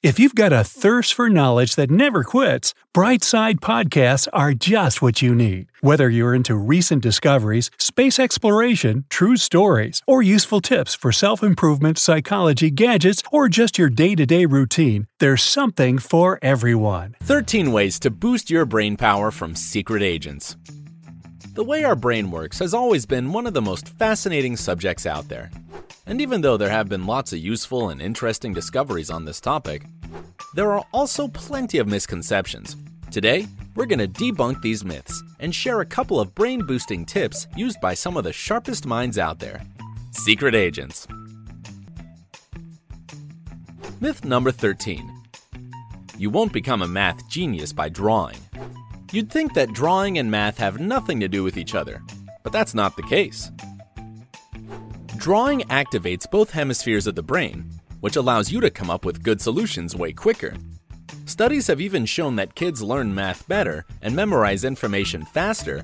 If you've got a thirst for knowledge that never quits, Brightside Podcasts are just what you need. Whether you're into recent discoveries, space exploration, true stories, or useful tips for self improvement, psychology, gadgets, or just your day to day routine, there's something for everyone. 13 Ways to Boost Your Brain Power from Secret Agents. The way our brain works has always been one of the most fascinating subjects out there. And even though there have been lots of useful and interesting discoveries on this topic, there are also plenty of misconceptions. Today, we're going to debunk these myths and share a couple of brain boosting tips used by some of the sharpest minds out there. Secret Agents. Myth number 13 You won't become a math genius by drawing. You'd think that drawing and math have nothing to do with each other, but that's not the case. Drawing activates both hemispheres of the brain, which allows you to come up with good solutions way quicker. Studies have even shown that kids learn math better and memorize information faster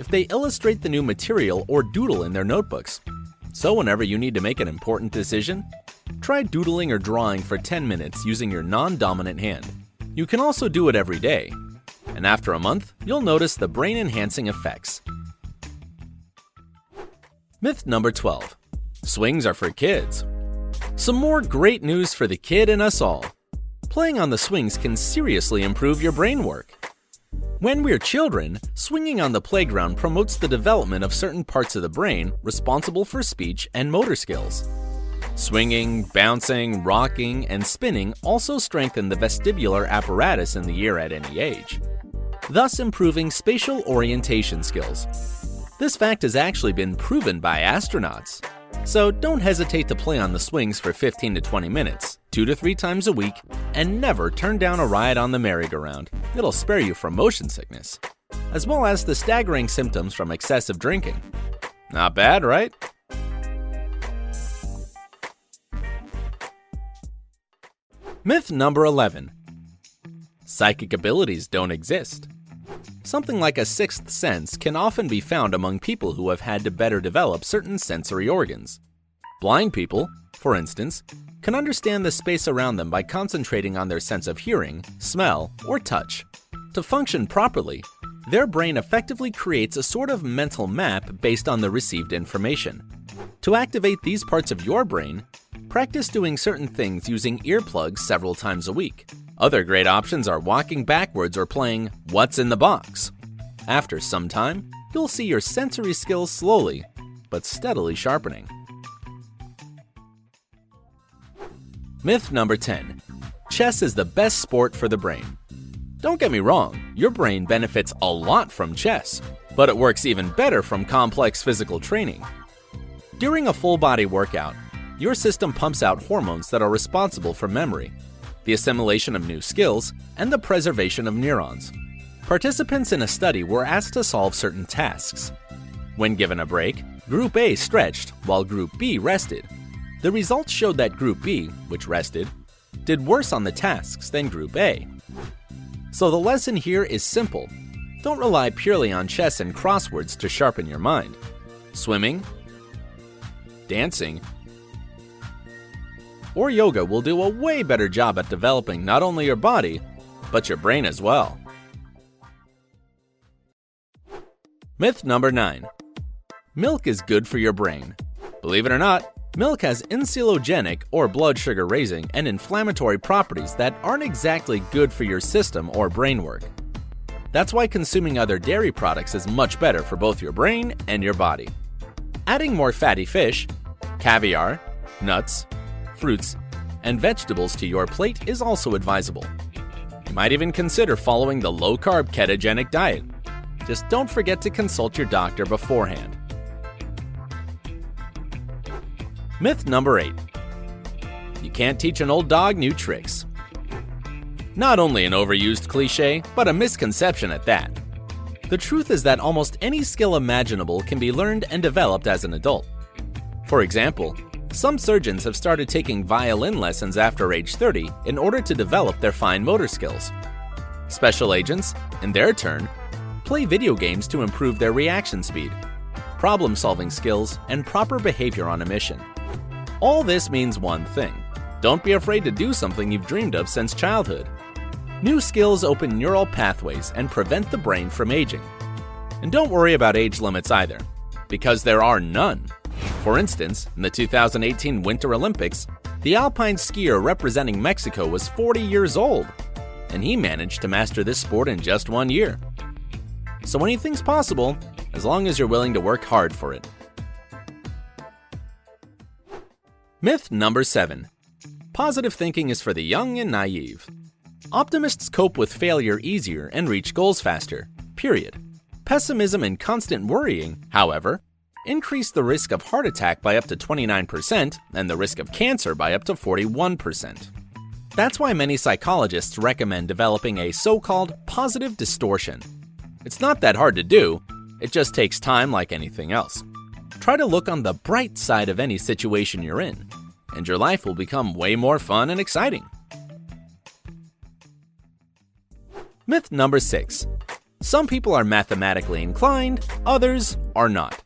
if they illustrate the new material or doodle in their notebooks. So, whenever you need to make an important decision, try doodling or drawing for 10 minutes using your non dominant hand. You can also do it every day, and after a month, you'll notice the brain enhancing effects. Myth number 12 Swings are for kids. Some more great news for the kid and us all. Playing on the swings can seriously improve your brain work. When we're children, swinging on the playground promotes the development of certain parts of the brain responsible for speech and motor skills. Swinging, bouncing, rocking, and spinning also strengthen the vestibular apparatus in the ear at any age, thus improving spatial orientation skills. This fact has actually been proven by astronauts. So don't hesitate to play on the swings for 15 to 20 minutes, two to three times a week, and never turn down a ride on the merry-go-round. It'll spare you from motion sickness, as well as the staggering symptoms from excessive drinking. Not bad, right? Myth number 11 Psychic abilities don't exist. Something like a sixth sense can often be found among people who have had to better develop certain sensory organs. Blind people, for instance, can understand the space around them by concentrating on their sense of hearing, smell, or touch. To function properly, their brain effectively creates a sort of mental map based on the received information. To activate these parts of your brain, practice doing certain things using earplugs several times a week. Other great options are walking backwards or playing What's in the Box. After some time, you'll see your sensory skills slowly, but steadily sharpening. Myth number 10 Chess is the best sport for the brain. Don't get me wrong, your brain benefits a lot from chess, but it works even better from complex physical training. During a full body workout, your system pumps out hormones that are responsible for memory, the assimilation of new skills, and the preservation of neurons. Participants in a study were asked to solve certain tasks. When given a break, Group A stretched while Group B rested. The results showed that Group B, which rested, did worse on the tasks than Group A. So the lesson here is simple. Don't rely purely on chess and crosswords to sharpen your mind. Swimming, dancing, or yoga will do a way better job at developing not only your body, but your brain as well. Myth number 9 Milk is good for your brain. Believe it or not, milk has insulogenic or blood sugar raising and inflammatory properties that aren't exactly good for your system or brain work. That's why consuming other dairy products is much better for both your brain and your body. Adding more fatty fish, caviar, nuts, fruits, and vegetables to your plate is also advisable. You might even consider following the low carb ketogenic diet. Just don't forget to consult your doctor beforehand. Myth number 8 You can't teach an old dog new tricks. Not only an overused cliche, but a misconception at that. The truth is that almost any skill imaginable can be learned and developed as an adult. For example, some surgeons have started taking violin lessons after age 30 in order to develop their fine motor skills. Special agents, in their turn, play video games to improve their reaction speed, problem solving skills, and proper behavior on a mission. All this means one thing Don't be afraid to do something you've dreamed of since childhood. New skills open neural pathways and prevent the brain from aging. And don't worry about age limits either, because there are none. For instance, in the 2018 Winter Olympics, the alpine skier representing Mexico was 40 years old, and he managed to master this sport in just one year. So anything's possible as long as you're willing to work hard for it. Myth number 7 Positive thinking is for the young and naive. Optimists cope with failure easier and reach goals faster. Period. Pessimism and constant worrying, however, increase the risk of heart attack by up to 29% and the risk of cancer by up to 41%. That's why many psychologists recommend developing a so called positive distortion. It's not that hard to do, it just takes time like anything else. Try to look on the bright side of any situation you're in, and your life will become way more fun and exciting. Myth number 6 Some people are mathematically inclined, others are not.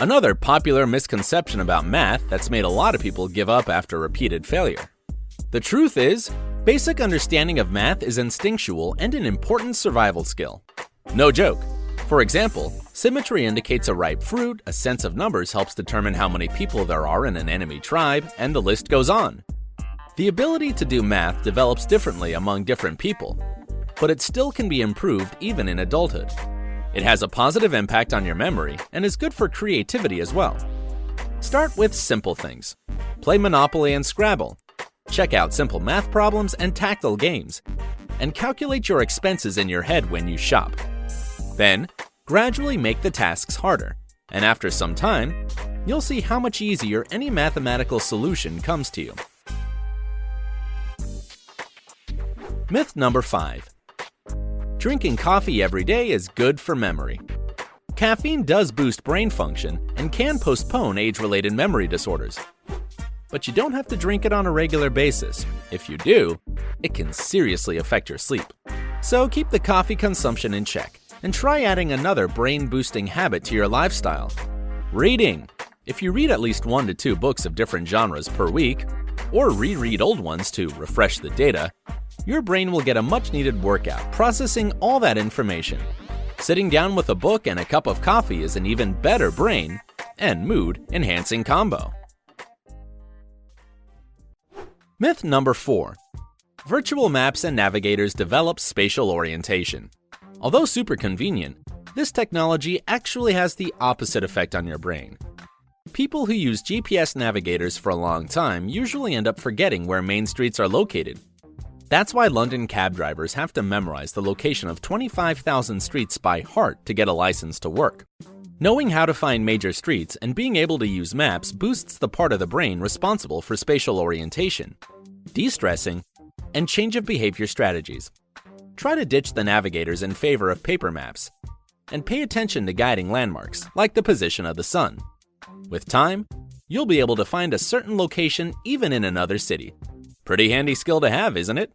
Another popular misconception about math that's made a lot of people give up after repeated failure. The truth is, basic understanding of math is instinctual and an important survival skill. No joke. For example, symmetry indicates a ripe fruit, a sense of numbers helps determine how many people there are in an enemy tribe, and the list goes on. The ability to do math develops differently among different people, but it still can be improved even in adulthood. It has a positive impact on your memory and is good for creativity as well. Start with simple things. Play Monopoly and Scrabble. Check out simple math problems and tactile games. And calculate your expenses in your head when you shop. Then, gradually make the tasks harder, and after some time, you'll see how much easier any mathematical solution comes to you. Myth number 5 Drinking coffee every day is good for memory. Caffeine does boost brain function and can postpone age related memory disorders. But you don't have to drink it on a regular basis. If you do, it can seriously affect your sleep. So keep the coffee consumption in check and try adding another brain boosting habit to your lifestyle reading. If you read at least one to two books of different genres per week, or reread old ones to refresh the data, your brain will get a much needed workout processing all that information. Sitting down with a book and a cup of coffee is an even better brain and mood enhancing combo. Myth number 4 Virtual maps and navigators develop spatial orientation. Although super convenient, this technology actually has the opposite effect on your brain. People who use GPS navigators for a long time usually end up forgetting where main streets are located. That's why London cab drivers have to memorize the location of 25,000 streets by heart to get a license to work. Knowing how to find major streets and being able to use maps boosts the part of the brain responsible for spatial orientation, de stressing, and change of behavior strategies try to ditch the navigators in favor of paper maps, and pay attention to guiding landmarks, like the position of the sun. With time, you'll be able to find a certain location even in another city. Pretty handy skill to have, isn't it?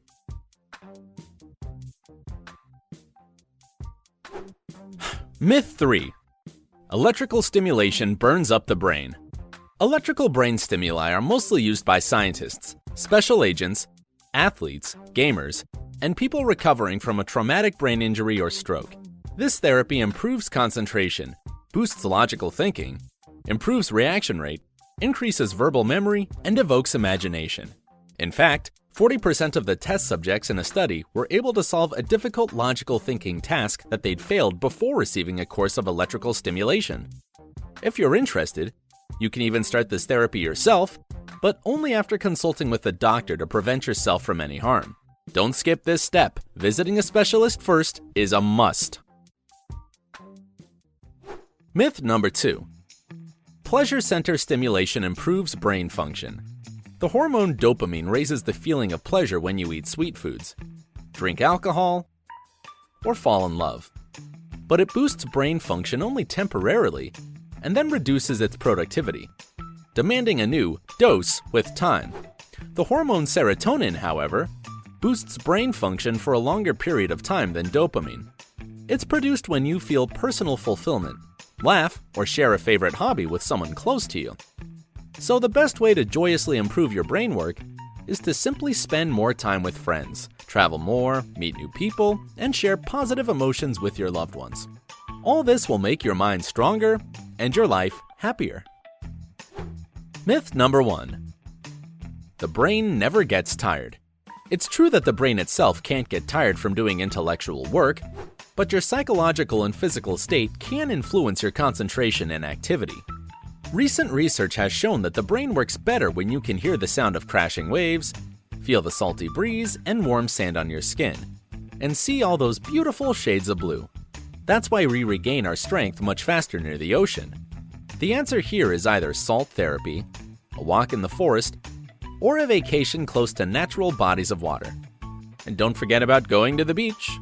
Myth 3 Electrical stimulation burns up the brain. Electrical brain stimuli are mostly used by scientists, special agents, athletes, gamers, and people recovering from a traumatic brain injury or stroke. This therapy improves concentration, boosts logical thinking, improves reaction rate, increases verbal memory, and evokes imagination. In fact, 40% of the test subjects in a study were able to solve a difficult logical thinking task that they'd failed before receiving a course of electrical stimulation. If you're interested, you can even start this therapy yourself, but only after consulting with a doctor to prevent yourself from any harm. Don't skip this step. Visiting a specialist first is a must. Myth number two Pleasure center stimulation improves brain function. The hormone dopamine raises the feeling of pleasure when you eat sweet foods, drink alcohol, or fall in love. But it boosts brain function only temporarily and then reduces its productivity, demanding a new dose with time. The hormone serotonin, however, boosts brain function for a longer period of time than dopamine. It's produced when you feel personal fulfillment, laugh, or share a favorite hobby with someone close to you. So, the best way to joyously improve your brain work is to simply spend more time with friends, travel more, meet new people, and share positive emotions with your loved ones. All this will make your mind stronger and your life happier. Myth number one The brain never gets tired. It's true that the brain itself can't get tired from doing intellectual work, but your psychological and physical state can influence your concentration and activity. Recent research has shown that the brain works better when you can hear the sound of crashing waves, feel the salty breeze and warm sand on your skin, and see all those beautiful shades of blue. That's why we regain our strength much faster near the ocean. The answer here is either salt therapy, a walk in the forest, or a vacation close to natural bodies of water. And don't forget about going to the beach